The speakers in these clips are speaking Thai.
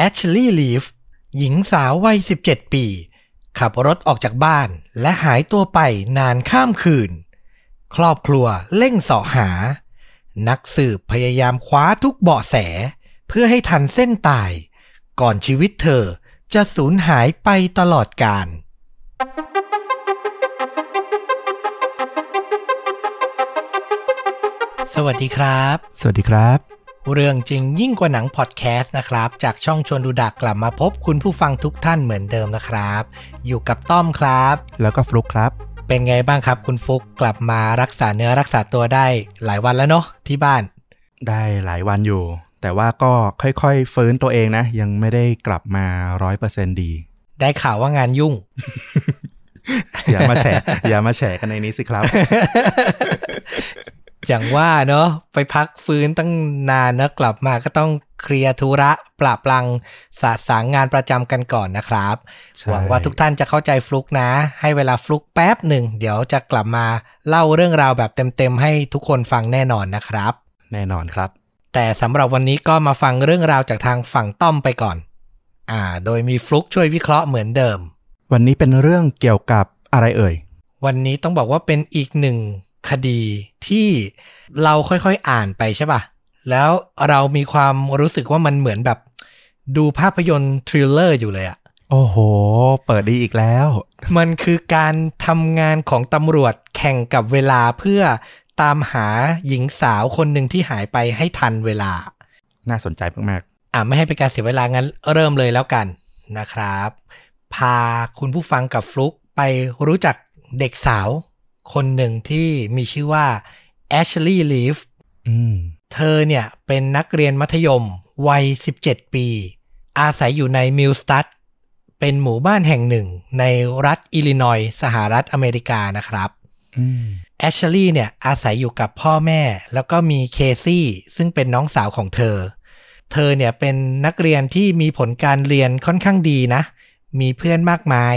แอชลีย์ลีฟหญิงสาววัย 17 ปี ขับรถออกจากบ้านและหายตัวไปนานข้ามคืน ครอบครัวเร่งเสาะหา นักสืบพยายามคว้าทุกเบาะแส เพื่อให้ทันเส้นตาย ก่อนชีวิตเธอจะสูญหายไปตลอดกาลสวัสดีครับ สวัสดีครับ เรื่องจริงยิ่งกว่าหนังพอดแคสต์นะครับ จากช่องชวนดูดักกลับมาพบคุณผู้ฟังทุกท่านเหมือนเดิมนะครับ อยู่กับต้อมครับ แล้วก็ฟลุกครับ เป็นไงบ้างครับ คุณฟุกกลับมารักษาเนื้อรักษาตัวได้หลายวันแล้วเนาะที่บ้าน ได้หลายวันอยู่ แต่ว่าก็ค่อยๆฟื้นตัวเองนะ ยังไม่ได้กลับมาร้อยเปอร์เซนดี ได้ข่าวว่างานยุ่ง อย่ามาแฉอย่ามาแฉกันในนี้สิครับ อย่างว่าเนาะไปพักฟื้นตั้งนานนะกลับมาก็ต้องเคลียร์ธุระปราบปลังสะสางงานประจำกันก่อนนะครับใช่หวังว่าทุกท่านจะเข้าใจฟลุกนะ ให้เวลาฟลุกแป๊บหนึ่ง เดี๋ยวจะกลับมาเล่าเรื่องราวแบบเต็มๆ ให้ทุกคนฟังแน่นอนนะครับ แน่นอนครับ แต่สำหรับวันนี้ก็มาฟังเรื่องราวจากทางฝั่งต้อมไปก่อน อ่า โดยมีฟลุกช่วยวิเคราะห์เหมือนเดิม วันนี้เป็นเรื่องเกี่ยวกับอะไรเอ่ย วันนี้ต้องบอกว่าเป็นอีกหนึ่ง คดีที่เราค่อยๆอ่านไปใช่ป่ะ แล้วเรามีความรู้สึกว่ามันเหมือนแบบดูภาพยนตร์ thriller อยู่เลยอะโอ้โห เปิดดีอีกแล้ว มันคือการทำงานของตำรวจแข่งกับเวลาเพื่อตามหาหญิงสาวคนหนึ่งที่หายไปให้ทันเวลา น่าสนใจมากอะไม่ให้เป็นการเสียเวลางั้นเริ่มเลยแล้วกันนะครับ พาคุณผู้ฟังกับฟลุกไปรู้จักเด็กสาว คนหนึ่งที่มีชื่อว่าแอชลีย์ลีฟๆอืมเธอเนี่ยเป็นนักเรียนมัธยมวัย 17 ปี อาศัยอยู่ในมิลสตัดเป็นหมู่บ้านแห่งหนึ่งในรัฐอิลลินอยส์สหรัฐอเมริกานะครับอืมแอชลีย์เนี่ยอาศัยอยู่กับพ่อแม่ แล้วก็มีเคซี่ซึ่งเป็นน้องสาวของเธอ เธอเนี่ยเป็นนักเรียนที่มีผลการเรียนค่อนข้างดีนะ มีเพื่อนมากมาย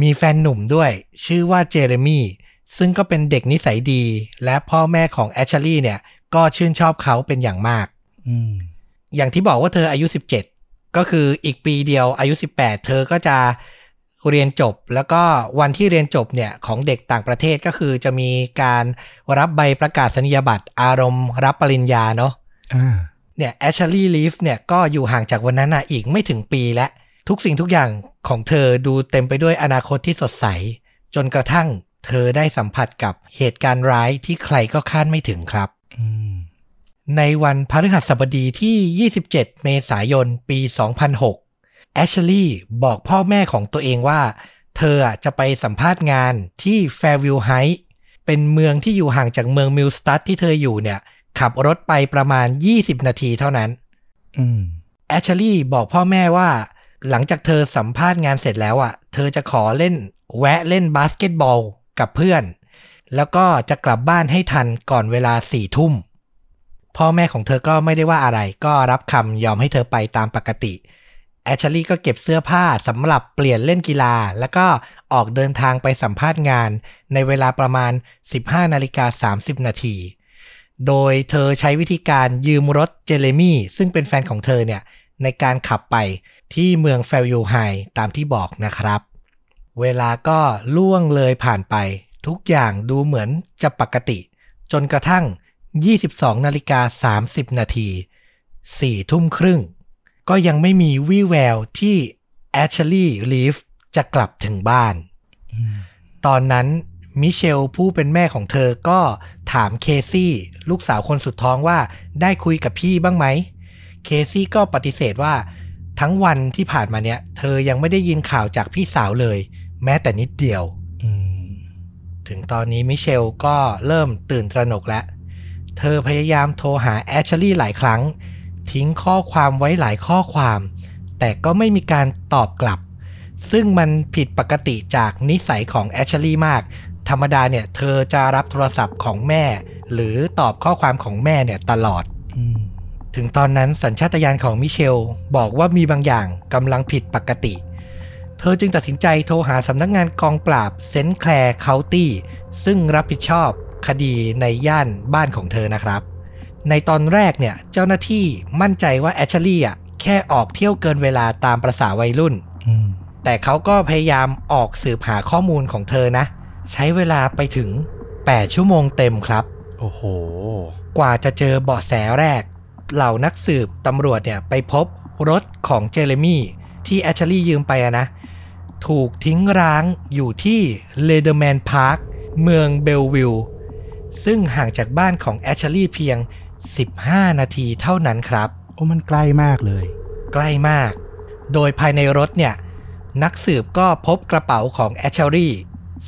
มีแฟนหนุ่มด้วย ชื่อว่าเจเรมี่ ซึ่งก็เป็นเด็กนิสัยดี และพ่อแม่ของแอชลีย์เนี่ย ก็ชื่นชอบเขาเป็นอย่างมากอืมอย่างที่บอกว่าเธออายุ 17 ก็คืออีกปีเดียวอายุ 18 เธอก็จะเรียนจบ แล้วก็วันที่เรียนจบเนี่ยของเด็กต่างประเทศก็คือจะมีการรับใบประกาศนียบัตรอารมณ์รับปริญญาเนาะอ่าเนี่ยแอชลีย์ลีฟเนี่ยก็อยู่ห่างจากวันนั้นอะอีกไม่ถึงปีและทุกสิ่งทุกอย่างของเธอดูเต็มไปด้วยอนาคตที่สดใส จนกระทั่ง เธอได้สัมผัสกับเหตุการณ์ร้ายที่ใครก็คาดไม่ถึงครับอืมในวันพฤหัสบดีที่ 27 เมษายน ปี 2006 แอชลีย์บอกพ่อแม่ของตัวเองว่า เธออะจะไปสัมภาษณ์งานที่แฟร์วิลไฮท์เป็นเมืองที่อยู่ห่างจากเมืองมิลสตัดที่เธออยู่เนี่ย ขับรถไปประมาณ 20 นาทีเท่านั้นอืมแอชลีย์บอกพ่อแม่ว่า หลังจากเธอสัมภาษณ์งานเสร็จแล้วอะ เธอจะขอเล่น แวะเล่นบาสเกตบอล กับเพื่อน แล้วก็จะกลับบ้านให้ทันก่อนเวลาสี่ทุ่ม พ่อแม่ของเธอก็ไม่ได้ว่าอะไร ก็รับคำยอมให้เธอไปตามปกติแอชลีย์ก็เก็บเสื้อผ้าสำหรับเปลี่ยนเล่นกีฬา แล้วก็ออกเดินทางไปสัมภาษณ์งาน ในเวลาประมาณ 15นาฬิกา30 นาทีโดยเธอใช้วิธีการยืมรถเจเรมี่ซึ่งเป็นแฟนของเธอเนี่ยในการขับไปที่เมืองแฟลยูไฮตามที่บอกนะครับ เวลาก็ล่วงเลยผ่านไป ทุกอย่างดูเหมือนจะปกติ จนกระทั่ง 22นาฬิกา30 นาที4ทุ่มครึ่ง ก็ยังไม่มีวี่แววที่แอชลีย์ลีฟจะกลับถึงบ้าน ตอนนั้นมิเชลผู้เป็นแม่ของเธอก็ถามเคซี่ ลูกสาวคนสุดท้องว่าได้คุยกับพี่บ้างไหม เคซี่ก็ปฏิเสธว่า ทั้งวันที่ผ่านมาเนี่ยเธอยังไม่ได้ยินข่าวจากพี่สาวเลย แม้แต่นิดเดียวอืมถึงตอนนี้มิเชลก็เริ่มตื่นตระหนกแล้ว เธอพยายามโทรหาแอชลีย์หลายครั้ง ทิ้งข้อความไว้หลายข้อความ แต่ก็ไม่มีการตอบกลับ ซึ่งมันผิดปกติจากนิสัยของแอชลีย์มาก ธรรมดาเนี่ย เธอจะรับโทรศัพท์ของแม่ หรือตอบข้อความของแม่เนี่ยตลอดอืมถึงตอนนั้นสัญชาตญาณของมิเชลบอกว่ามีบางอย่างกำลังผิดปกติ เธอจึงตัดสินใจโทรหาสำนักงานกองปราบเซนต์แคลร์เคานตี้ซึ่งรับผิดชอบคดีในย่านบ้านของเธอนะครับ ในตอนแรกเนี่ยเจ้าหน้าที่มั่นใจว่าแอชลีย์อะแค่ออกเที่ยวเกินเวลาตามประษาวัยรุ่นอืมแต่เขาก็พยายามออกสืบหาข้อมูลของเธอนะ ใช้เวลาไปถึง 8 ชั่วโมงเต็มครับ โอ้โห กว่าจะเจอเบาะแสแรก เหล่านักสืบตำรวจเนี่ยไปพบรถของเจเรมี่ที่แอชลียืมไปอะนะ ถูกทิ้งร้างอยู่ที่เลเดอร์แมนพาร์คเมืองเบลวิลซึ่งห่างจากบ้านของแอชลีเพียง 15 นาทีเท่านั้นครับ โอ้มันใกล้มากเลย ใกล้มาก โดยภายในรถเนี่ย นักสืบก็พบกระเป๋าของแอชเชอรี่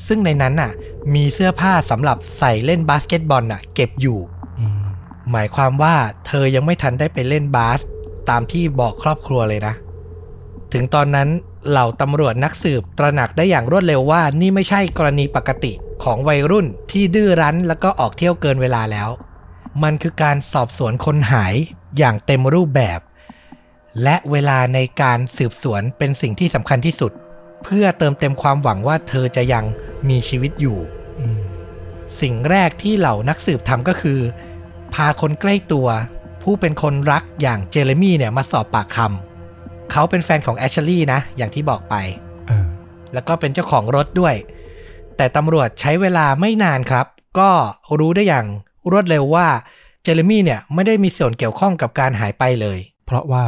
ซึ่งในนั้นน่ะ มีเสื้อผ้าสำหรับใส่เล่นบาสเกตบอลน่ะ เก็บอยู่อืมหมายความว่าเธอยังไม่ทันได้ไปเล่นบาส ตามที่บอกครอบครัวเลยนะ ถึงตอนนั้น เหล่าตำรวจนักสืบตระหนักได้อย่างรวดเร็วว่านี่ไม่ใช่กรณีปกติของวัยรุ่นที่ดื้อรั้นแล้วก็ออกเที่ยวเกินเวลาแล้ว มันคือการสอบสวนคนหายอย่างเต็มรูปแบบ และเวลาในการสืบสวนเป็นสิ่งที่สำคัญที่สุด เพื่อเติมเต็มความหวังว่าเธอจะยังมีชีวิตอยู่ สิ่งแรกที่เหล่านักสืบทำก็คือ พาคนใกล้ตัว ผู้เป็นคนรักอย่างเจเรมี่เนี่ยมาสอบปากคำ เขาเป็นแฟนของแอชลีย์นะ อย่างที่บอกไปเออแล้วก็เป็นเจ้าของรถด้วย แต่ตำรวจใช้เวลาไม่นานครับ ก็รู้ได้อย่างรวดเร็วว่าเจเรมี่เนี่ยไม่ได้มีส่วนเกี่ยวข้องกับการหายไปเลย เพราะว่า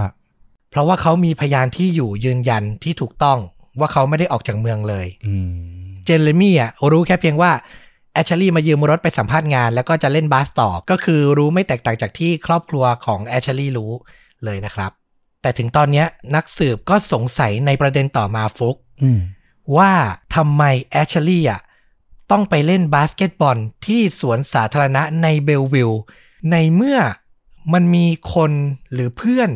เพราะว่าเขามีพยานที่อยู่ยืนยันที่ถูกต้องว่าเขาไม่ได้ออกจากเมืองเลยอืมเจเรมี่อะรู้แค่เพียงว่าแอชลีย์มายืมรถไปสัมภาษณ์งาน แล้วก็จะเล่นบาสต่อ ก็คือรู้ไม่แตกต่างจากที่ครอบครัวของแอชลีย์รู้เลยนะครับ แต่ถึงตอนเนี้ยนักสืบก็สงสัยในประเด็นต่อมาฟุกอืมว่าทำไมแอชลีย์อะต้องไปเล่นบาสเกตบอลที่สวนสาธารณะในเบลวิลในเมื่อมันมีคนหรือเพื่อน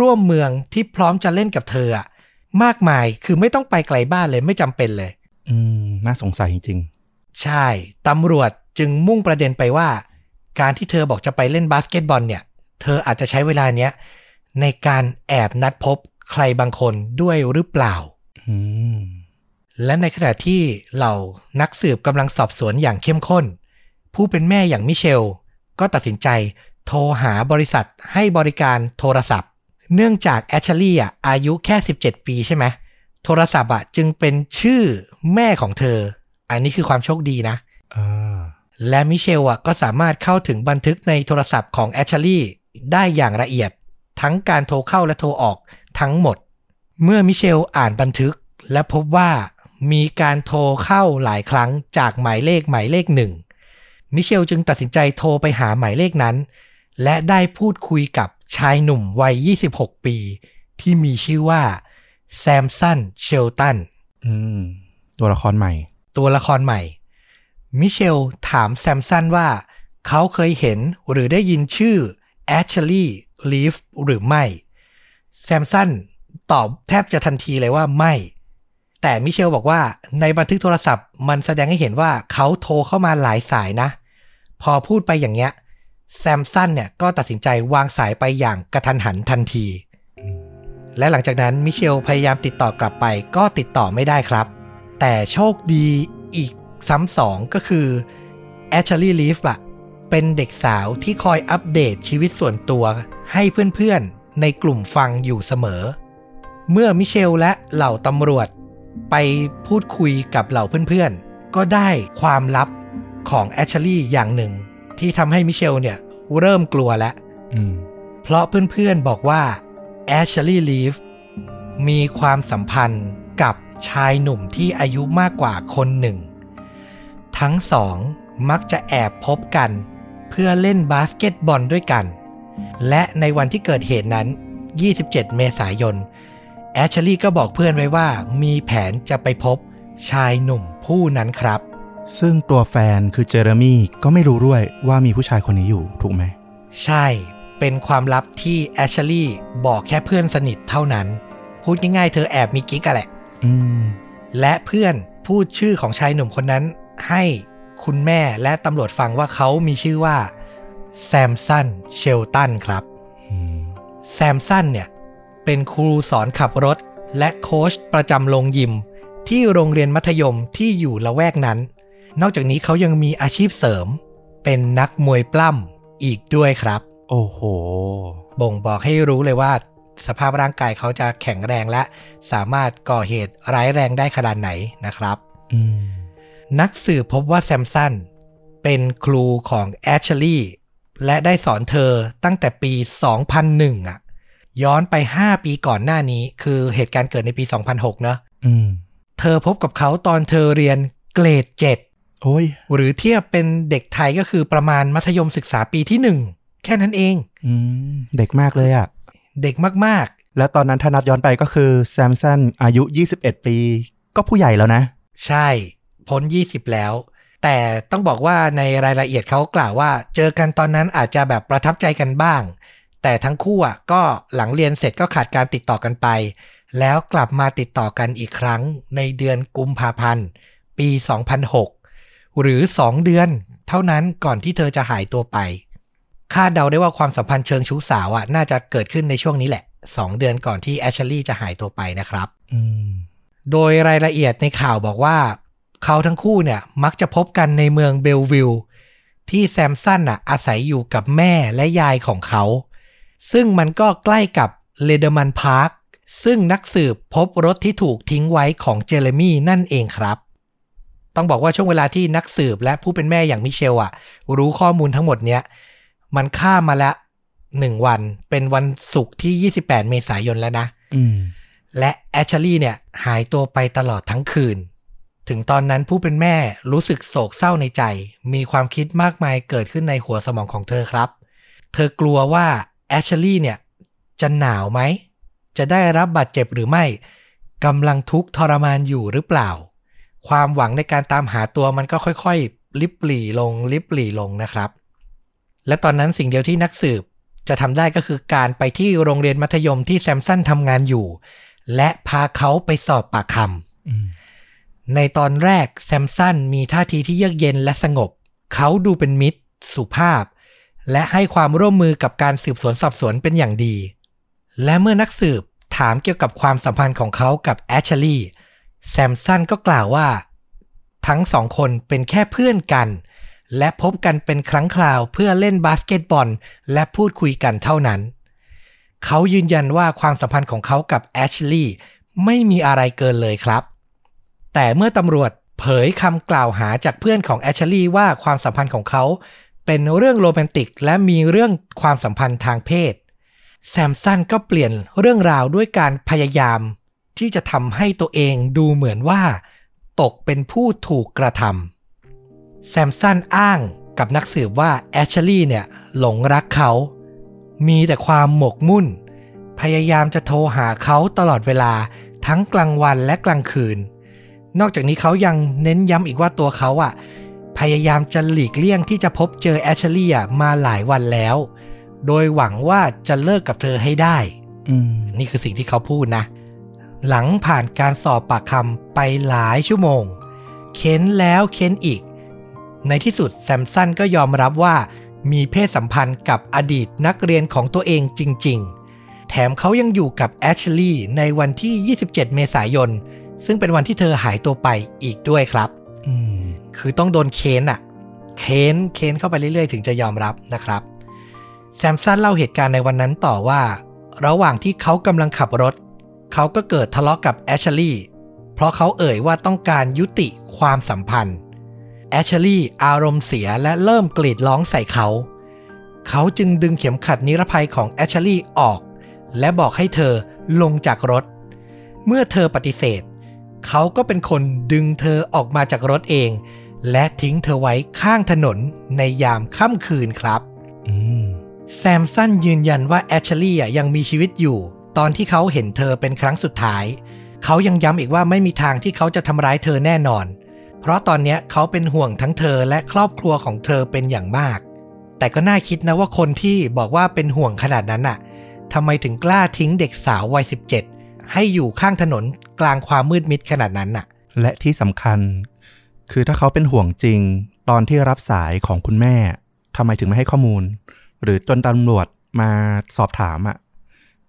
ร่วมเมืองที่พร้อมจะเล่นกับเธออะมากมายคือไม่ต้องไปไกลบ้านเลยไม่จำเป็นเลย อืม น่าสงสัยจริงใช่ ตำรวจจึงมุ่งประเด็นไปว่า การที่เธอบอกจะไปเล่นบาสเกตบอลเนี่ย เธออาจจะใช้เวลาเนี้ย ในการแอบนัดพบใครบางคนด้วยหรือเปล่าๆอืมและในขณะที่เหล่านักสืบกำลังสอบสวนอย่างเข้มข้น ผู้เป็นแม่อย่างมิเชล ก็ตัดสินใจโทรหาบริษัทให้บริการโทรศัพท์ เนื่องจากแอชลี่อะอายุแค่ 17 ปีใช่ไหม โทรศัพท์อะจึงเป็นชื่อแม่ของเธอ อันนี้คือความโชคดีนะอ่าและมิเชลอะก็สามารถเข้าถึงบันทึกในโทรศัพท์ของแอชลี่ได้อย่างละเอียด ทั้งการโทรเข้าและโทรออกทั้งหมด เมื่อมิเชลอ่านบันทึกและพบว่ามีการโทรเข้าหลายครั้งจากหมายเลขหมายเลขหนึ่งมิเชลจึงตัดสินใจโทรไปหาหมายเลขนั้น และได้พูดคุยกับชายหนุ่มวัย 26 ปี ที่มีชื่อว่าแซมสันเชลตันอืมตัวละครใหม่ ตัวละครใหม่ มิเชลถามแซมสันว่า เขาเคยเห็นหรือได้ยินชื่อ แอชลีย์ลีฟหรือไม่ แซมสันตอบแทบจะทันทีเลยว่าไม่ แต่มิเชลบอกว่าในบันทึกโทรศัพท์มันแสดงให้เห็นว่าเขาโทรเข้ามาหลายสายนะ พอพูดไปอย่างเงี้ยแซมสันเนี่ยก็ตัดสินใจวางสายไปอย่างกระทันหันทันที และหลังจากนั้นมิเชลพยายามติดต่อกลับไปก็ติดต่อไม่ได้ครับ แต่โชคดีอีกซ้ำสองก็คือแอชลีย์ลีฟอะ เป็นเด็กสาวที่คอยอัปเดตชีวิตส่วนตัวให้เพื่อนๆในกลุ่มฟังอยู่เสมอ เมื่อมิเชลและเหล่าตำรวจ ไปพูดคุยกับเหล่าเพื่อนๆ ก็ได้ความลับของแอชลีย์อย่างหนึ่ง ที่ทำให้มิเชลเนี่ยเริ่มกลัวแล้วอืมเพราะเพื่อนๆบอกว่าแอชลีย์ลีฟมีความสัมพันธ์กับชายหนุ่มที่อายุมากกว่าคนหนึ่ง ทั้งสองมักจะแอบพบกันเพื่อเล่นบาสเกตบอลด้วยกัน และในวันที่เกิดเหตุนั้น 27 เมษายน แอชลีย์ก็บอกเพื่อนไว้ว่า มีแผนจะไปพบชายหนุ่มผู้นั้นครับ ซึ่งตัวแฟนคือเจเรมี่ก็ไม่รู้ด้วยว่ามีผู้ชายคนนี้อยู่ถูกไหม ใช่ เป็นความลับที่แอชลีย์บอกแค่เพื่อนสนิทเท่านั้น พูดง่ายๆ เธอแอบมีกิ๊กอะแหละอืมและเพื่อนพูดชื่อของชายหนุ่มคนนั้นให้ คุณแม่และตำรวจฟังว่าเขามีชื่อว่าแซมสันเชลตันครับอืมแซมสันเนี่ยเป็นครูสอนขับรถ และโค้ชประจำโรงยิม ที่โรงเรียนมัธยมที่อยู่ละแวกนั้น นอกจากนี้เขายังมีอาชีพเสริม เป็นนักมวยปล้ำอีกด้วยครับ โอ้โห บ่งบอกให้รู้เลยว่า สภาพร่างกายเขาจะแข็งแรงและสามารถก่อเหตุร้ายแรงได้ขนาดไหนนะครับ อืม นักสืบพบว่าแซมสันเป็นครูของแอชลีย์และได้สอนเธอตั้งแต่ปี 2001 อะ ย้อนไป 5 ปีก่อนหน้านี้ คือเหตุการณ์เกิดในปี 2006 เนอะอืมเธอพบกับเขาตอนเธอเรียนเกรด 7 โอ้ย หรือเทียบเป็นเด็กไทยก็คือประมาณมัธยมศึกษาปีที่ 1 แค่นั้นเองอืมเด็กมากเลยอะเด็กมากแล้วตอนนั้นถ้านับย้อนไปก็คือแซมสันอายุ 21 ปี ก็ผู้ใหญ่แล้วนะๆใช่ พ้น 20 แล้ว แต่ต้องบอกว่าในรายละเอียดเขากล่าวว่า เจอกันตอนนั้นอาจจะแบบประทับใจกันบ้าง แต่ทั้งคู่อะก็หลังเรียนเสร็จก็ขาดการติดต่อกันไป แล้วกลับมาติดต่อกันอีกครั้งในเดือนกุมภาพันธ์ปี 2006 หรือ 2 เดือนเท่านั้นก่อนที่เธอจะหายตัวไปคาดเดาได้ว่าความสัมพันธ์เชิงชู้สาวอะน่าจะเกิดขึ้นในช่วงนี้แหละ 2 เดือนก่อนที่แอชลีย์จะหายตัวไปนะครับอืมโดยรายละเอียดในข่าวบอกว่า เขาทั้งคู่เนี่ยมักจะพบกันในเมืองเบลวิลล์ที่แซมสันน่ะอาศัยอยู่กับแม่และยายของเขา ซึ่งมันก็ใกล้กับเลเดอร์มันพาร์คซึ่งนักสืบพบรถที่ถูกทิ้งไว้ของเจเรมี่นั่นเองครับ ต้องบอกว่าช่วงเวลาที่นักสืบและผู้เป็นแม่อย่างมิเชลอะรู้ข้อมูลทั้งหมดเนี้ย มันข้ามมาแล้วหนึ่งวันเป็นวันศุกร์ที่ 28 เมษายนแล้วนะอืมและแอชลีย์เนี่ยหายตัวไปตลอดทั้งคืน ถึงตอนนั้นผู้เป็นแม่รู้สึกโศกเศร้าในใจ มีความคิดมากมายเกิดขึ้นในหัวสมองของเธอครับ เธอกลัวว่าแอชลีย์เนี่ยจะหนาวไหม จะได้รับบาดเจ็บหรือไม่กำลังทุกข์ทรมานอยู่หรือเปล่า ความหวังในการตามหาตัวมันก็ค่อยๆ ลิบหลี่ลงลิบหลี่ลงนะครับ และตอนนั้นสิ่งเดียวที่นักสืบจะทำได้ก็คือการไปที่โรงเรียนมัธยมที่แซมสันทำงานอยู่ และพาเขาไปสอบปากคำ ในตอนแรกแซมสันมีท่าทีที่เยือกเย็นและสงบ เขาดูเป็นมิตร สุภาพ และให้ความร่วมมือกับการสืบสวนสอบสวนเป็นอย่างดี และเมื่อนักสืบถามเกี่ยวกับความสัมพันธ์ของเขากับแอชลีย์แซมสันก็กล่าวว่า ทั้งสองคนเป็นแค่เพื่อนกัน และพบกันเป็นครั้งคราวเพื่อเล่นบาสเกตบอล และพูดคุยกันเท่านั้น เขายืนยันว่าความสัมพันธ์ของเขากับแอชลีย์ไม่มีอะไรเกินเลยครับ แต่เมื่อตำรวจเผยคำกล่าวหาจากเพื่อนของแอชลีย์ว่าความสัมพันธ์ของเขา เป็นเรื่องโรแมนติก และมีเรื่องความสัมพันธ์ทางเพศ แซมสันก็เปลี่ยนเรื่องราวด้วยการพยายาม ที่จะทำให้ตัวเองดูเหมือนว่า ตกเป็นผู้ถูกกระทำแซมสันอ้างกับนักสืบว่าแอชลีย์เนี่ยหลงรักเขา มีแต่ความหมกมุ่น พยายามจะโทรหาเขาตลอดเวลาทั้งกลางวันและกลางคืน นอกจากนี้เขายังเน้นย้ำอีกว่าตัวเขาอะพยายามจะหลีกเลี่ยงที่จะพบเจอแอชลีย์อะมาหลายวันแล้ว โดยหวังว่าจะเลิกกับเธอให้ได้อืมนี่คือสิ่งที่เขาพูดนะ หลังผ่านการสอบปากคำไปหลายชั่วโมง เค้นแล้วเค้นอีก ในที่สุดแซมสันก็ยอมรับว่า มีเพศสัมพันธ์กับอดีตนักเรียนของตัวเองจริง ๆ แถมเขายังอยู่กับแอชลีย์ในวันที่ 27 เมษายน ซึ่งเป็นวันที่เธอหายตัวไปอีกด้วยครับอืมคือต้องโดนเค้นอะเค้นเค้นเข้าไปเรื่อยๆ ถึงจะยอมรับนะครับ แซมสันเล่าเหตุการณ์ในวันนั้นต่อว่า ระหว่างที่เขากำลังขับรถ เขาก็เกิดทะเลาะกับแอชลีย์เพราะเขาเอ่ยว่าต้องการยุติความสัมพันธ์แอชลีย์อารมณ์เสียและเริ่มกรีดร้องใส่เขา เขาจึงดึงเข็มขัดนิรภัยของแอชลีย์ออก และบอกให้เธอลงจากรถ เมื่อเธอปฏิเสธ เขาก็เป็นคนดึงเธอออกมาจากรถเอง และทิ้งเธอไว้ข้างถนนในยามค่ำคืนครับอืมแซมสันยืนยันว่าแอชลีย์ยังมีชีวิตอยู่ ตอนที่เขาเห็นเธอเป็นครั้งสุดท้าย เขายังย้ำอีกว่าไม่มีทางที่เขาจะทำร้ายเธอแน่นอน เพราะตอนเนี้ยเขาเป็นห่วงทั้งเธอและครอบครัวของเธอเป็นอย่างมาก แต่ก็น่าคิดนะว่าคนที่บอกว่าเป็นห่วงขนาดนั้นน่ะทำไมถึงกล้าทิ้งเด็กสาววัย17 ให้อยู่ข้างถนนกลางความมืดมิดขนาดนั้นน่ะ และที่สำคัญ คือถ้าเขาเป็นห่วงจริง ตอนที่รับสายของคุณแม่ทำไมถึงไม่ให้ข้อมูล หรือจนตำรวจมาสอบถามอะ่ะ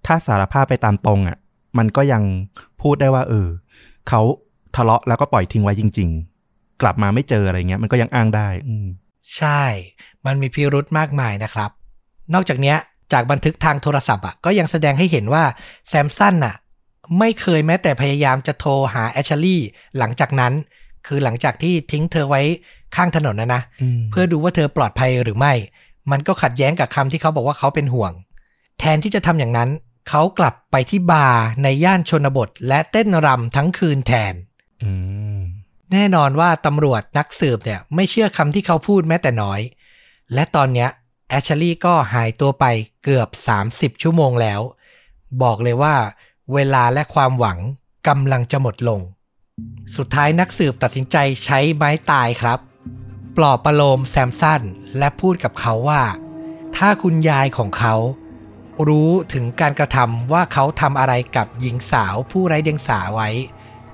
ถ้าสารภาพไปตามตรงอะ่ะ มันก็ยังพูดได้ว่า เออเขาทะเลาะแล้วก็ปล่อยทิ้งไว้จริง ๆ กลับมาไม่เจออะไรเงี้ย มันก็ยังอ้างได้อืมใช่ มันมีพิรุธมากมายนะครับ นอกจากเนี้ยจากบันทึกทางโทรศัพท์อะก็ยังแสดงให้เห็นว่าแซมสันอะ ไม่เคยแม้แต่พยายามจะโทรหาแอชลี่หลังจากนั้น คือหลังจากที่ทิ้งเธอไว้ข้างถนนนะนะมเพื่อดูว่าเธอปลอดภัยหรือไม่ มันก็ขัดแย้งกับคำที่เขาบอกว่าเขาเป็นห่วง แทนที่จะทำอย่างนั้น เขากลับไปที่บาร์ในย่านชนบท และเต้นรำทั้งคืนแทนอืมแน่นอนว่าตำรวจนักสืบเนี่ยไม่เชื่อคำที่เขาพูดแม้แต่น้อย และตอนเนี้ยแอชลี่ก็หายตัวไปเกือบ 30 ชั่วโมงแล้ว บอกเลยว่า เวลาและความหวังกำลังจะหมดลง สุดท้ายนักสืบตัดสินใจใช้ไม้ตายครับ ปลอบประโลมแซมสันและพูดกับเขาว่า ถ้าคุณยายของเขา รู้ถึงการกระทำว่าเขาทำอะไรกับหญิงสาวผู้ไร้เดียงสาไว้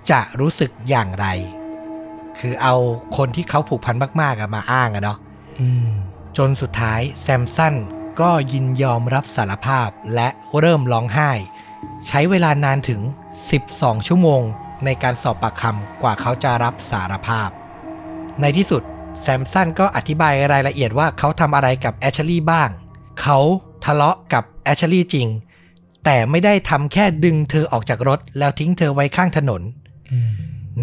จะรู้สึกอย่างไร คือเอาคนที่เขาผูกพันมากๆอะมาอ้างอะเนาะอืมจนสุดท้ายแซมสันก็ยินยอมรับสารภาพและเริ่มร้องไห้ ใช้เวลานานถึง 12 ชั่วโมง ในการสอบปากคำกว่าเขาจะรับสารภาพ ในที่สุดแซมสันก็อธิบายรายละเอียดว่าเขาทำอะไรกับแอชลี่บ้าง เขาทะเลาะกับแอชลี่จริง แต่ไม่ได้ทำแค่ดึงเธอออกจากรถ แล้วทิ้งเธอไว้ข้างถนนอืม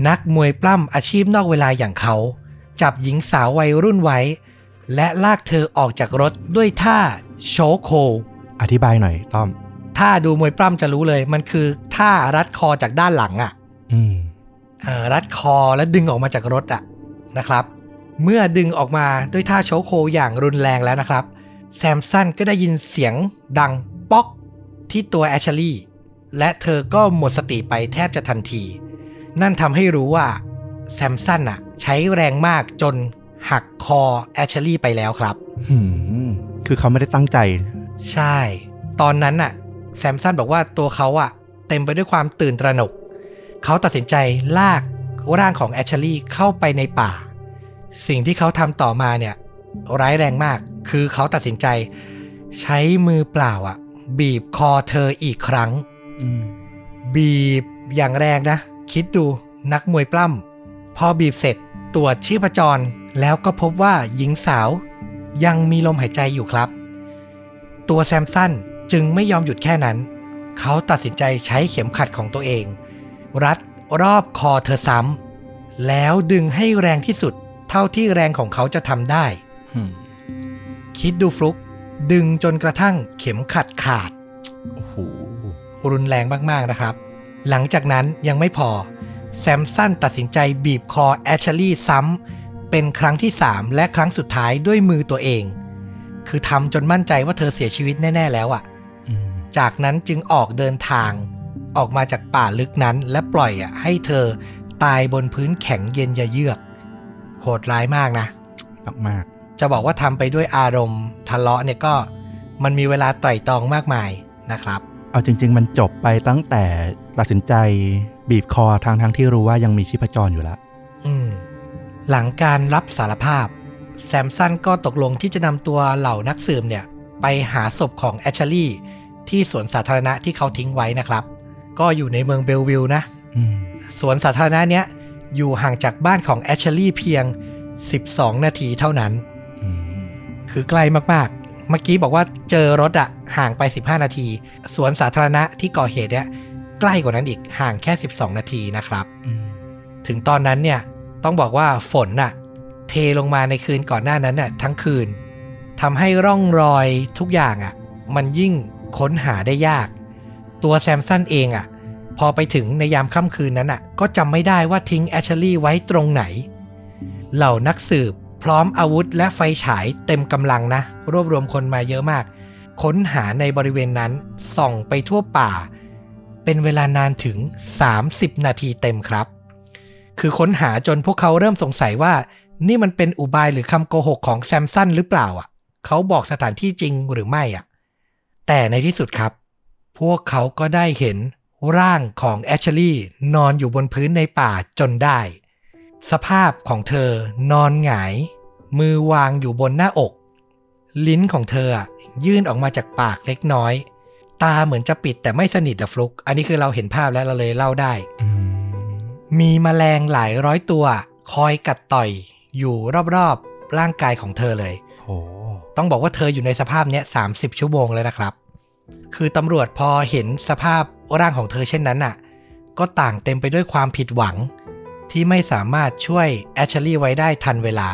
นักมวยปล้ำอาชีพนอกเวลาอย่างเขา จับหญิงสาววัยรุ่นไว้ และลากเธอออกจากรถด้วยท่าโชว์โค อธิบายหน่อยต้อม ถ้าดูมวยปล้ำจะรู้เลย มันคือท่ารัดคอจากด้านหลังอะ่ะอืมเอ่อรัดคอแล้วดึงออกมาจากรถอะ่ะนะครับ เมื่อดึงออกมาด้วยท่าโชว์โคอย่างรุนแรงแล้วนะครับ แซมสันก็ได้ยินเสียงดังป๊อกที่ตัวแอชลี่และเธอก็หมดสติไปแทบจะทันที นั่นทำให้รู้ว่าแซมสันอะใช้แรงมากจนหักคอแอชลี่ไปแล้วครับหืมคือเขาไม่ได้ตั้งใจ ใช่ ตอนนั้นน่ะ แซมสันบอกว่าตัวเขาอะเต็มไปด้วยความตื่นตระหนก เขาตัดสินใจลากร่างของแอชลี่เข้าไปในป่า สิ่งที่เขาทำต่อมาเนี่ยร้ายแรงมาก คือเขาตัดสินใจ ใช้มือเปล่าอะบีบคอเธออีกครั้งอืมบีบอย่างแรงนะ คิดดูนักมวยปล้ำพอบีบเสร็จตรวจชีพจร แล้วก็พบว่าหญิงสาวยังมีลมหายใจอยู่ครับ ตัวแซมสัน จึงไม่ยอมหยุดแค่นั้น เขาตัดสินใจใช้เข็มขัดของตัวเอง รัดรอบคอเธอซ้ำแล้วดึงให้แรงที่สุด เท่าที่แรงของเขาจะทำได้หืมคิดดูฟลุก ดึงจนกระทั่งเข็มขัดขาดโอ้โหรุนแรงมากๆนะครับ หลังจากนั้นยังไม่พอ แซมสันตัดสินใจบีบคอแอชลี่ซ้ำเป็นครั้งที่3และครั้งสุดท้ายด้วยมือตัวเอง คือทำจนมั่นใจว่าเธอเสียชีวิตแน่ ๆ แล้วอะ่ะอืม จากนั้นจึงออกเดินทาง ออกมาจากป่าลึกนั้นและปล่อยอะให้เธอตายบนพื้นแข็งเย็นยะเยือก โหดร้ายมากนะมากมากจะบอกว่าทำไปด้วยอารมณ์ทะเลาะเนี่ยก็มันมีเวลาไตร่ตรองมากมายนะครับๆเอาจริง ๆ มันจบไปตั้งแต่ตัดสินใจบีบคอทางทั้งที่รู้ว่ายังมีชีพจรอยู่แล้วอืมหลังการรับสารภาพ แซมสันก็ตกลงที่จะนำตัวเหล่านักสืบเนี่ย ไปหาศพของแอชลี่ ที่สวนสาธารณะที่เขาทิ้งไว้นะครับ ก็อยู่ในเมืองเบลวิลนะอืมสวนสาธารณะเนี้ยอยู่ห่างจากบ้านของแอชลี่เพียง 12 นาทีเท่านั้นอืมคือใกล้มากๆ เมื่อกี้บอกว่าเจอรถอะห่างไป 15 นาที สวนสาธารณะที่ก่อเหตุเนี่ยใกล้กว่านั้นอีกห่างแค่ 12 นาทีนะครับอืมถึงตอนนั้นเนี่ยต้องบอกว่าฝนน่ะ เทลงมาในคืนก่อนหน้านั้นน่ะทั้งคืนทำให้ร่องรอยทุกอย่างอะมันยิ่ง ค้นหาได้ยาก ตัวแซมสันเองอะ พอไปถึงในยามค่ำคืนนั้นอะ ก็จำไม่ได้ว่าทิ้งแอชลี่ไว้ตรงไหน เหล่านักสืบพร้อมอาวุธและไฟฉายเต็มกำลังนะ รวบรวมคนมาเยอะมาก ค้นหาในบริเวณนั้นส่องไปทั่วป่า เป็นเวลานานถึง 30 นาทีเต็มครับ คือค้นหาจนพวกเขาเริ่มสงสัยว่า นี่มันเป็นอุบายหรือคำโกหกของแซมสันหรือเปล่าอะ เขาบอกสถานที่จริงหรือไม่อะ แต่ในที่สุดครับ พวกเขาก็ได้เห็นร่างของแอชลี่นอนอยู่บนพื้นในป่าจนได้ สภาพของเธอนอนหงาย มือวางอยู่บนหน้าอก ลิ้นของเธออะยื่นออกมาจากปากเล็กน้อย ตาเหมือนจะปิดแต่ไม่สนิทอะฟลุก อันนี้คือเราเห็นภาพแล้วเราเลยเล่าได้อืมมีแมลงหลายร้อยตัว คอยกัดต่อยอยู่รอบๆร่างกายของเธอเลยโโห ต้องบอกว่าเธออยู่ในสภาพเนี้ยสาชั่วโมงเลยนะครับ คือตำรวจพอเห็นสภาพร่างของเธอเช่นนั้นน่ะ ก็ต่างเต็มไปด้วยความผิดหวัง ที่ไม่สามารถช่วยแอชลีย์ไว้ได้ทันเวลา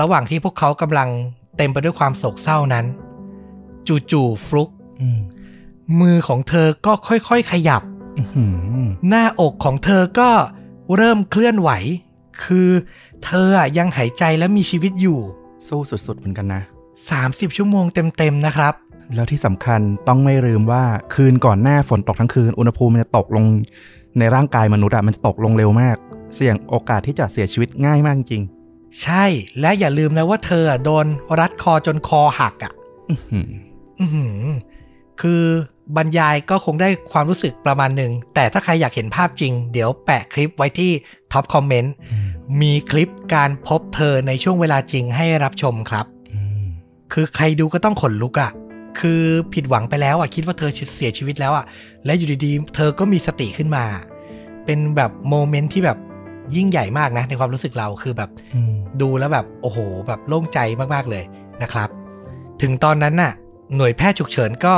ระหว่างที่พวกเขากำลังเต็มไปด้วยความโศกเศร้านั้น จู่ๆฟลุกอืมมือของเธอก็ค่อยๆขยับอื้อหือหน้าอกของเธอก็เริ่มเคลื่อนไหว คือเธออะยังหายใจและมีชีวิตอยู่ สู้สุดๆเหมือนกันนะ 30 ชั่วโมงเต็มๆนะครับ แล้วที่สำคัญต้องไม่ลืมว่าคืนก่อนหน้าฝนตกทั้งคืน อุณหภูมิมันจะตกลงในร่างกายมนุษย์อะมันจะตกลงเร็วมาก เสี่ยงโอกาสที่จะเสียชีวิตง่ายมากจริง ใช่และอย่าลืมนะว่าเธออะโดนรัดคอจนคอหักอะอื้อหืออื้อหือคือ บรรยายก็คงได้ความรู้สึกประมาณหนึ่ง แต่ถ้าใครอยากเห็นภาพจริง เดี๋ยวแปะคลิปไว้ที่ท็อปคอมเมนต์อืมมีคลิปการพบเธอในช่วงเวลาจริงให้รับชมครับอืมคือใครดูก็ต้องขนลุกอะ่ะ คือผิดหวังไปแล้วอะ่ะ คิดว่าเธอเสียชีวิตแล้วอะ่ะ และอยู่ดีๆ เธอก็มีสติขึ้นมา เป็นแบบโมเมนต์ที่แบบยิ่งใหญ่มากนะ ในความรู้สึกเราคือแบบอืมดูแล้วแบบโอ้โห แบบโล่งใจมากๆเลยนะครับ ถึงตอนนั้นน่ะ หน่วยแพทย์ฉุกเฉินก็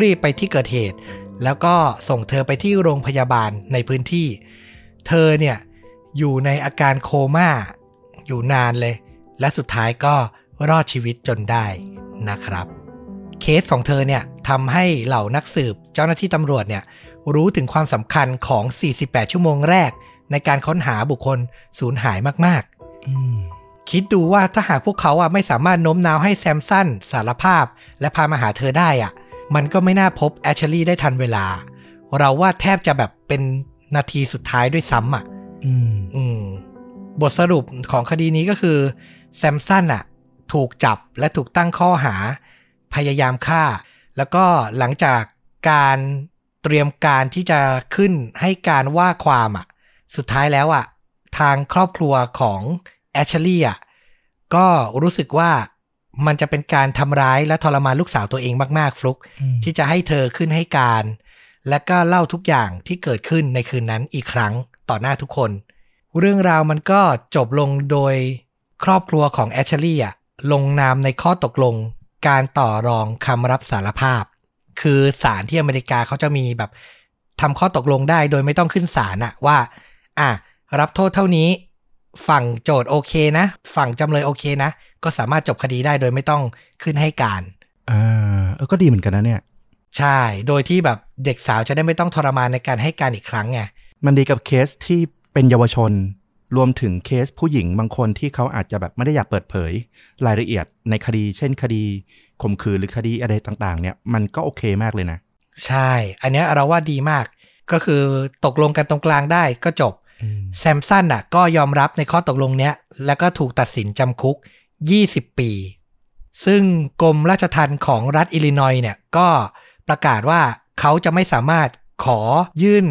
รีบไปที่เกิดเหตุ แล้วก็ส่งเธอไปที่โรงพยาบาลในพื้นที่ เธอเนี่ยอยู่ในอาการโคม่าอยู่นานเลย และสุดท้ายก็รอดชีวิตจนได้นะครับ เคสของเธอเนี่ยทำให้เหล่านักสืบเจ้าหน้าที่ตำรวจเนี่ยรู้ถึงความสำคัญของ 48 ชั่วโมงแรก ในการค้นหาบุคคลสูญหายมากอืมๆคิดดูว่าถ้าหากพวกเขาอะไม่สามารถโน้มน้าวให้แซมสันสารภาพ และพามาหาเธอได้อะ มันก็ไม่น่าพบแอชลีย์ได้ทันเวลา เราว่าแทบจะแบบเป็นนาทีสุดท้ายด้วยซ้ำอะอืมอืมบทสรุปของคดีนี้ก็คือแซมสันอะถูกจับและถูกตั้งข้อหา พยายามฆ่า แล้วก็หลังจากการเตรียมการที่จะขึ้นให้การว่าความอะสุดท้ายแล้วอะทางครอบครัวของแอชลีย์อะก็รู้สึกว่า มันจะเป็นการทำร้ายและทรมานลูกสาวตัวเองมากๆ ฟลุกอืมที่จะให้เธอขึ้นให้การ และก็เล่าทุกอย่างที่เกิดขึ้นในคืนนั้นอีกครั้งต่อหน้าทุกคน เรื่องราวมันก็จบลงโดยครอบครัวของแอชลีย์อะลงนามในข้อตกลงการต่อรองคำรับสารภาพ คือศาลที่อเมริกาเขาจะมีแบบทำข้อตกลงได้โดยไม่ต้องขึ้นศาลอะว่า อะรับโทษเท่านี้ ฝั่งโจทย์โอเคนะ ฝั่งจำเลยโอเคนะ ก็สามารถจบคดีได้โดยไม่ต้องขึ้นให้การอ่าเออก็ดีเหมือนกันนะเนี่ย ใช่ โดยที่แบบเด็กสาวจะได้ไม่ต้องทรมานในการให้การอีกครั้งไงมันดีกับเคสที่เป็นเยาวชน รวมถึงเคสผู้หญิงบางคนที่เขาอาจจะแบบไม่ได้อยากเปิดเผย รายละเอียดในคดี เช่นคดีข่มขืนหรือคดีอะไรต่างๆ เนี่ยมันก็โอเคมากเลยนะ ใช่ อันเนี้ยเราว่าดีมาก ก็คือตกลงกันตรงกลางได้ก็จบอืม แซมสันอะ ก็ยอมรับในข้อตกลงเนี้ย แล้วก็ถูกตัดสินจำคุก 20 ปี ซึ่งกรมราชทัณฑ์ของรัฐอิลลินอยส์เนี่ยก็ประกาศว่าเขาจะไม่สามารถขอยื่น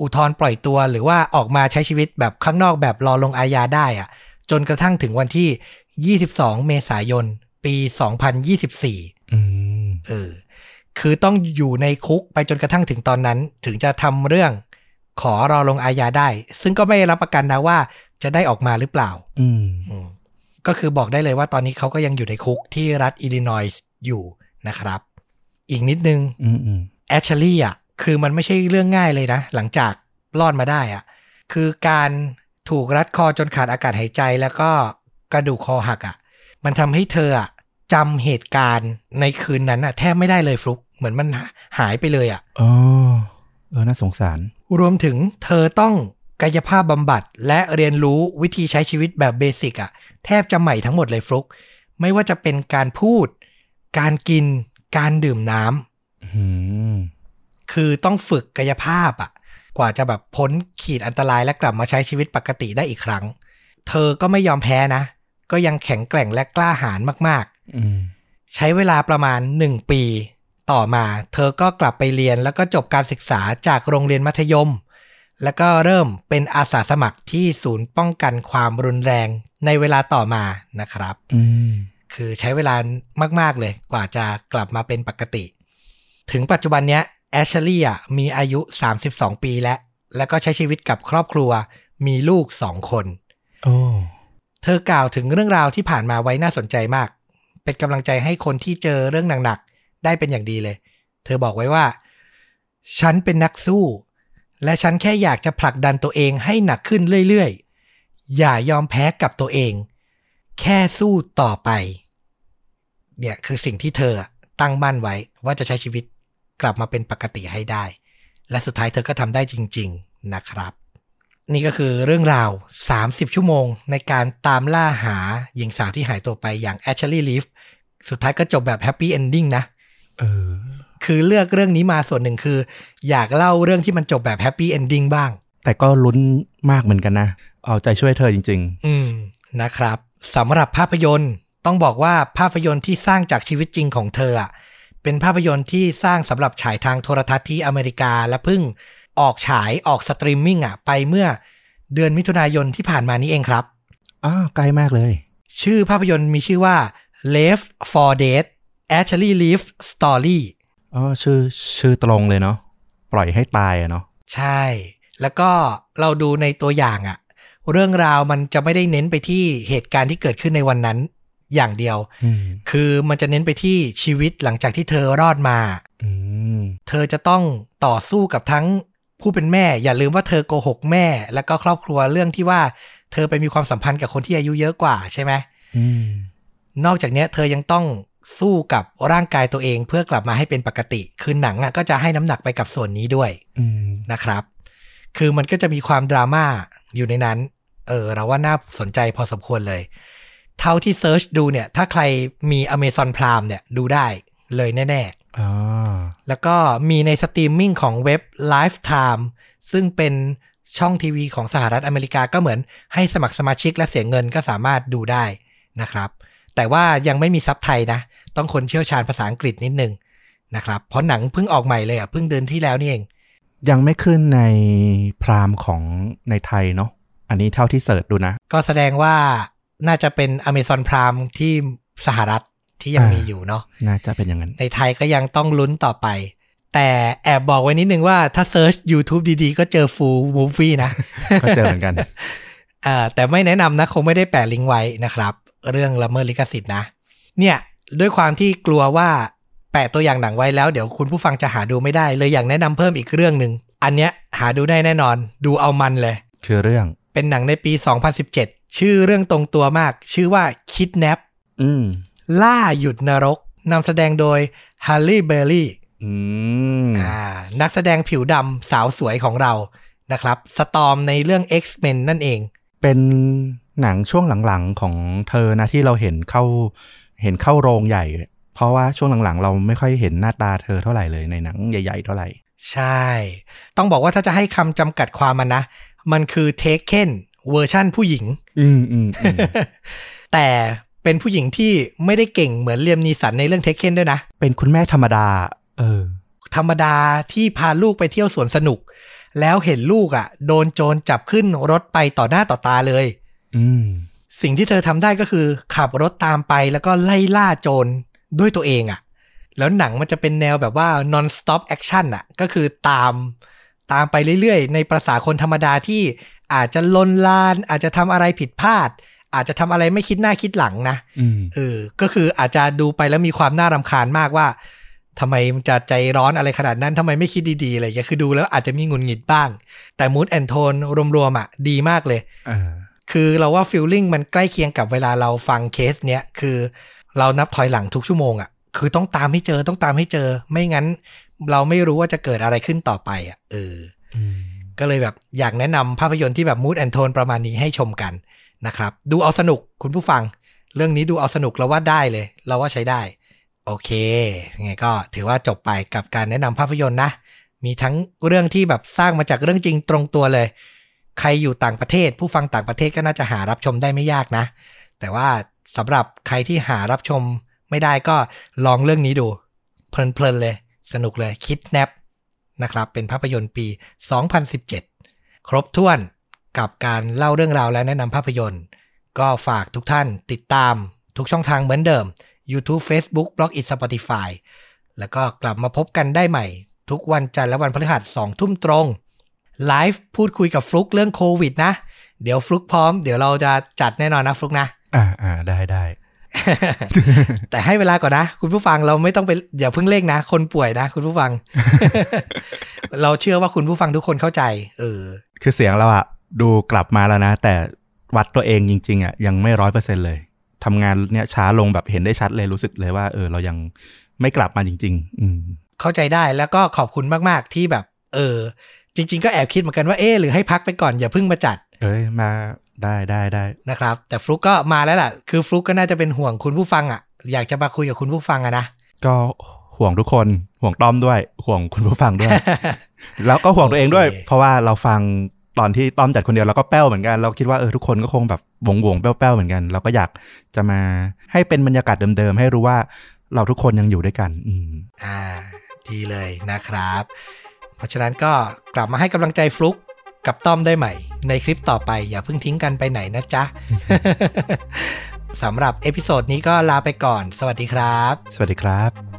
อุทธรณ์ปล่อยตัวหรือว่าออกมาใช้ชีวิตแบบข้างนอกแบบรอลงอาญาได้อะจนกระทั่งถึงวันที่ 22 เมษายน ปี 2024อืมเออ คือต้องอยู่ในคุกไปจนกระทั่งถึงตอนนั้น ถึงจะทำเรื่อง ขอรอลงอาญาได้ ซึ่งก็ไม่รับประกันนะว่าจะได้ออกมาหรือเปล่าอืมอืมก็คือบอกได้เลยว่าตอนนี้เขาก็ยังอยู่ในคุกที่รัฐอิลลินอยส์อยู่นะครับ อีกนิดนึงอืมอืมแอชลี่อะ คือมันไม่ใช่เรื่องง่ายเลยนะ หลังจากรอดมาได้อะ คือการถูกรัดคอจนขาดอากาศหายใจแล้วก็กระดูกคอหักอะ มันทำให้เธออะจำเหตุการณ์ในคืนนั้นอะ แทบไม่ได้เลยฟลุก เหมือนมันหายไปเลยอะอ๋อ เออน่าสงสาร รวมถึงเธอต้องกายภาพบำบัด และเรียนรู้วิธีใช้ชีวิตแบบเบสิกอะแทบจะใหม่ทั้งหมดเลยฟลุก ไม่ว่าจะเป็นการพูด การกิน การดื่มน้ำอืมคือต้องฝึกกายภาพอะกว่าจะแบบพ้นขีดอันตรายและกลับมาใช้ชีวิตปกติได้อีกครั้ง เธอก็ไม่ยอมแพ้นะ ก็ยังแข็งแกร่งและกล้าหาญมากๆอืมใช้เวลาประมาณ1ปี ต่อมา เธอก็กลับไปเรียนแล้วก็จบการศึกษาจากโรงเรียนมัธยม แล้วก็เริ่มเป็นอาสาสมัครที่ศูนย์ป้องกันความรุนแรงในเวลาต่อมานะครับอืมคือใช้เวลามาก ๆ เลยกว่าจะกลับมาเป็นปกติ ถึงปัจจุบันเนี้ยแอชลี่อะมีอายุ 32 ปีแล้ว แล้วก็ใช้ชีวิตกับครอบครัว มีลูก2คนโอ้เธอกล่าวถึงเรื่องราวที่ผ่านมาไว้น่าสนใจมาก เป็นกำลังใจให้คนที่เจอเรื่องหนักๆ ได้เป็นอย่างดีเลย เธอบอกไว้ว่า ฉันเป็นนักสู้ และฉันแค่อยากจะผลักดันตัวเองให้หนักขึ้นเรื่อยๆ อย่ายอมแพ้กับตัวเอง แค่สู้ต่อไป เนี่ยคือสิ่งที่เธอตั้งมั่นไว้ว่าจะใช้ชีวิตกลับมาเป็นปกติให้ได้ และสุดท้ายเธอก็ทำได้จริง ๆนะครับ นี่ก็คือเรื่องราว 30 ชั่วโมงในการตามล่าหาหญิงสาวที่หายตัวไปอย่าง Ashley Reeves สุดท้ายก็จบแบบ happy ending นะ เออ คือเลือกเรื่องนี้มาส่วนหนึ่งคือ อยากเล่าเรื่องที่มันจบแบบ happy ending บ้าง แต่ก็ลุ้นมากเหมือนกันนะ เอาใจช่วยเธอจริงอืมนะครับสำหรับภาพยนตร์ต้องบอกว่าภาพยนตร์ที่สร้างจากชีวิตจริงของเธออะเป็นภาพยนตร์ที่สร้างสำหรับฉายทางโทรทัศน์ที่อเมริกาและเพิ่งออกฉายออกสตรีมมิ่งอะไปเมื่อเดือนมิถุนายนที่ผ่านมานี้เองครับๆอ้าวใกล้มากเลย ชื่อภาพยนตร์มีชื่อว่า Left for Dead Ashley Reeves Story อ๋อชื่อชื่อตรงเลยเนาะปล่อยให้ตายอะเนาะใช่ แล้วก็เราดูในตัวอย่างอะเรื่องราวมันจะไม่ได้เน้นไปที่เหตุการณ์ที่เกิดขึ้นในวันนั้นอย่างเดียวอืมคือมันจะเน้นไปที่ชีวิตหลังจากที่เธอรอดมาอืมเธอจะต้องต่อสู้กับทั้งผู้เป็นแม่ อย่าลืมว่าเธอโกหกแม่ แล้วก็ครอบครัวเรื่องที่ว่า เธอไปมีความสัมพันธ์กับคนที่อายุเยอะกว่าใช่ไหมอืมนอกจากเนี้ยเธอยังต้อง สู้กับร่างกายตัวเองเพื่อกลับมาให้เป็นปกติ คือหนังอะก็จะให้น้ำหนักไปกับส่วนนี้ด้วยอืมนะครับ คือมันก็จะมีความดราม่าอยู่ในนั้น เออ เราว่าน่าสนใจพอสมควรเลย เท่าที่เซิร์ชดูเนี่ย ถ้าใครมี Amazon Prime เนี่ยดูได้เลยแน่อ๋อๆแล้วก็มีในสตรีมมิ่งของเว็บ Lifetime ซึ่งเป็นช่องทีวีของสหรัฐอเมริกาก็เหมือนให้สมัครสมาชิกและเสียเงินก็สามารถดูได้นะครับ แต่ว่ายังไม่มีซับไทยนะ ต้องคนเชี่ยวชาญภาษาอังกฤษนิดนึงนะครับ เพราะหนังเพิ่งออกใหม่เลยอะเพิ่งเดือนที่แล้วนี่เอง ยังไม่ขึ้นใน Prime ของในไทยเนาะอันนี้เท่าที่ search ดูนะ ก็แสดงว่าน่าจะเป็น Amazon Prime ที่สหรัฐที่ยังอ่ามีมีอยู่เนาะน่าจะเป็นอย่างนั้น ในไทยก็ยังต้องลุ้นต่อไป แต่แอบบอกไว้นิดนึงว่าถ้าเซิร์ช YouTube ดีๆ ก็เจอ full movie นะ ก็เจอเหมือนกันอ่าแต่ไม่แนะนำนะ คงไม่ได้แปะลิงก์ไว้นะครับ เรื่องละเมิดลิขสิทธิ์นะ เนี่ยด้วยความที่กลัวว่าแปะตัวอย่างหนังไว้แล้วเดี๋ยวคุณผู้ฟังจะหาดูไม่ได้ เลยอยากแนะนำเพิ่มอีกเรื่องหนึ่งอันเนี้ยหาดูได้แน่นอน ดูเอามันเลย คือเรื่องเป็นหนังในปี 2017 ชื่อเรื่องตรงตัวมาก ชื่อว่า Kidnap อืมล่าหยุดนรกนำแสดงโดยฮัลลี่เบอร์รี่อืมอ่านักแสดงผิวดำสาวสวยของเรานะครับ สตอมในเรื่อง X-Men นั่นเอง เป็น หนังช่วงหลังๆของเธอนะที่เราเห็นเข้าเห็นเข้าโรงใหญ่ เพราะว่าช่วงหลังๆ เราไม่ค่อยเห็นหน้าตาเธอเท่าไหร่เลยในหนังใหญ่ ๆ เท่าไหร่ ใช่ ต้องบอกว่าถ้าจะให้คำจำกัดความมันนะ มันคือ Taken เวอร์ชั่นผู้หญิง อืมอืมอืมแต่เป็นผู้หญิงที่ไม่ได้เก่งเหมือนเลียมนีสันในเรื่อง Taken ด้วยนะ เป็นคุณแม่ธรรมดา เออ ธรรมดาที่พาลูกไปเที่ยวสวนสนุก แล้วเห็นลูกอะ่ะ โดนโจรจับขึ้นรถไปต่อหน้าต่อตาเลยอืม สิ่งที่เธอทำได้ก็คือ ขับรถตามไปแล้วก็ไล่ล่าโจรด้วยตัวเองอะ่ะ แล้วหนังมันจะเป็นแนวแบบว่า non stop action อะ ก็คือตามตามไปเรื่อยๆ ในประสาคนธรรมดาที่อาจจะลนลาน อาจจะทำอะไรผิดพลาด อาจจะทำอะไรไม่คิดหน้าคิดหลังนะอืมเออก็คืออาจจะดูไปแล้วมีความน่ารำคาญมากว่าทำไมมันจะใจร้อนอะไรขนาดนั้นทำไมไม่คิดดีๆอะไรอย่างเงี้ยคือดูแล้วอาจจะมีหงุดหงิดบ้าง แต่ mood and tone รวมๆอะดีมากเลยเออ คือเราว่า feeling มันใกล้เคียงกับเวลาเราฟังเคสเนี้ยคือเรานับถอยหลังทุกชั่วโมงอะคือต้องตามให้เจอต้องตามให้เจอ ไม่งั้น เราไม่รู้ว่าจะเกิดอะไรขึ้นต่อไปอะเอออืมก็เลยแบบอยากแนะนำภาพยนตร์ที่แบบมูดแอนโทนประมาณนี้ให้ชมกันนะครับ ดูเอาสนุกคุณผู้ฟัง เรื่องนี้ดูเอาสนุกเราว่าได้เลย เราว่าใช้ได้ โอเคยังไงก็ถือว่าจบไปกับการแนะนำภาพยนตร์นะ มีทั้งเรื่องที่แบบสร้างมาจากเรื่องจริงตรงตัวเลย ใครอยู่ต่างประเทศ ผู้ฟังต่างประเทศก็น่าจะหารับชมได้ไม่ยากนะ แต่ว่าสำหรับใครที่หารับชมไม่ได้ก็ลองเรื่องนี้ดู เพลินๆเลย สนุกเลยคิดแนบนะครับเป็นภาพยนตร์ปี 2017 ครบถ้วนกับการเล่าเรื่องราวและแนะนำภาพยนตร์ ก็ฝากทุกท่านติดตามทุกช่องทางเหมือนเดิม YouTube Facebook b l o g i t Spotify แล้วก็กลับมาพบกันได้ใหม่ ทุกวันจันทร์และวันพฤหัสสองทุ่มตรง ไลฟ์พูดคุยกับฟลุกเรื่องโควิดนะ เดี๋ยวฟลุกพร้อม เดี๋ยวเราจะจัดแน่นอนนะฟลุกนะ อ่าอ่าได้ได้ แต่ให้เวลาก่อนนะ คุณผู้ฟังเราไม่ต้องไปอย่าเพิ่งเร่งนะ คนป่วยนะ คุณผู้ฟัง เราเชื่อว่าคุณผู้ฟังทุกคนเข้าใจ เออ คือเสียงเราอะดูกลับมาแล้วนะ แต่วัดตัวเองจริง ๆอะยังไม่ร้อยเปอร์เซ็นเลยทำงานเนี่ยช้าลงแบบเห็นได้ชัดเลยรู้สึกเลยว่า เออ เรายังไม่กลับมาจริง ๆ อืมเข้าใจได้แล้วก็ขอบคุณมาก ๆ ที่แบบ เออ จริง ๆ ก็แอบคิดเหมือนกันว่าเออหรือให้พักไปก่อนอย่าเพิ่งมาจัด เอ้ยมาได้ได้ได้นะครับ แต่ฟลุกก็มาแล้วล่ะ คือฟลุกก็น่าจะเป็นห่วงคุณผู้ฟังอะ อยากจะมาคุยกับคุณผู้ฟังอะนะก็ห่วงทุกคนห่วงต้อมด้วย ห่วงคุณผู้ฟังด้วย แล้วก็ห่วงตัวเองด้วยโอเคเพราะว่าเราฟังตอนที่ต้อมจัดคนเดียวเราก็แป้วเหมือนกัน เราคิดว่าเออทุกคนก็คงแบบวงวงๆแป้วๆเหมือนกัน เราก็อยากจะมาให้เป็นบรรยากาศเดิมๆให้รู้ว่าเราทุกคนยังอยู่ด้วยกัน อืมอ่า ดีเลยนะครับ เพราะฉะนั้นก็กลับมาให้กำลังใจฟลุกกับต้อมได้ใหม่ ในคลิปต่อไป อย่าเพิ่งทิ้งกันไปไหนนะจ๊ะสำหรับเอพิโซดนี้ก็ลาไปก่อน สวัสดีครับ สวัสดีครับ